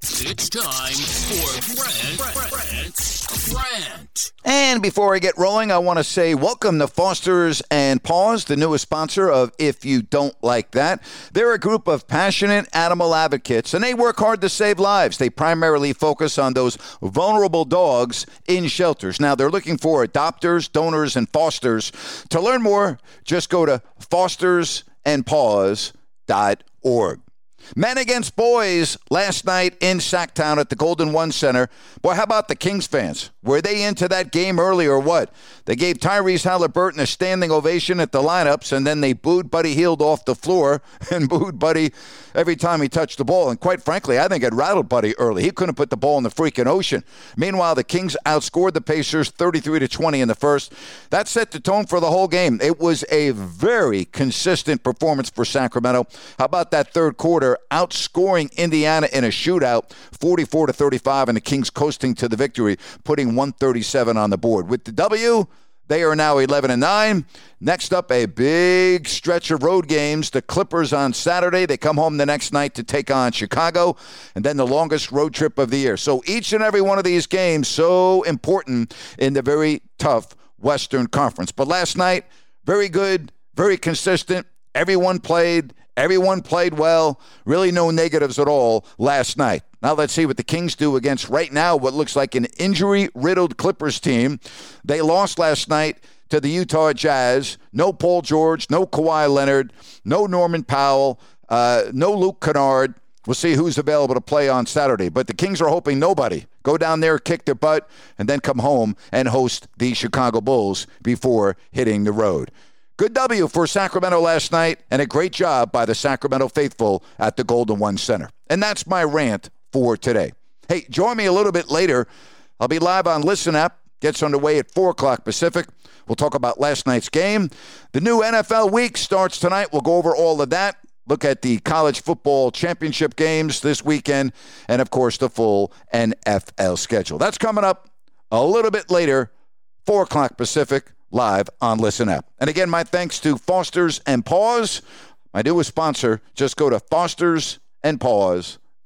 It's time for Grant's Rant. And before I get rolling, I want to say welcome to Fosters and Paws, the newest sponsor of If You Don't Like That. They're a group of passionate animal advocates, and they work hard to save lives. They primarily focus on those vulnerable dogs in shelters. Now, they're looking for adopters, donors, and fosters. To learn more, just go to fostersandpaws.org. Men against boys last night in Sacktown at the Golden One Center. Boy, how about the Kings fans? Were they into that game early or what? They gave Tyrese Halliburton a standing ovation at the lineups, and then they booed Buddy Hield off the floor and booed Buddy every time he touched the ball. And quite frankly, I think it rattled Buddy early. He couldn't put the ball in the freaking ocean. Meanwhile, the Kings outscored the Pacers 33 to 20 in the first. That set the tone for the whole game. It was a very consistent performance for Sacramento. How about that third quarter? outscoring Indiana in a shootout 44 to 35 and the Kings coasting to the victory putting 137 on the board. With the W they are now 11 and 9 next up a big stretch of road games. The Clippers on Saturday. They come home the next night to take on Chicago. And then the longest road trip of the year. So each and every one of these games so important in the very tough Western Conference. But last night very good very consistent. Everyone played. Everyone played well. Really no negatives at all last night. Now let's see what the Kings do against right now what looks like an injury riddled Clippers team. They lost last night to the Utah Jazz. No Paul George, no Kawhi Leonard, no Norman Powell, uh, no Luke Kennard. We'll see who's available to play on Saturday. But the Kings are hoping nobody go down there, kick their butt, and then come home and host the Chicago Bulls before hitting the road. Good W for Sacramento last night, and a great job by the Sacramento faithful at the Golden One Center. And that's my rant for today. Hey, join me a little bit later. I'll be live on Listen App. Gets underway at 4 o'clock Pacific. We'll talk about last night's game. The new NFL week starts tonight. We'll go over all of that. Look at the college football championship games this weekend, and of course, the full NFL schedule. That's coming up a little bit later, 4 o'clock Pacific live on Listen App. And again, my thanks to Fosters and Paws, my newest sponsor. Just go to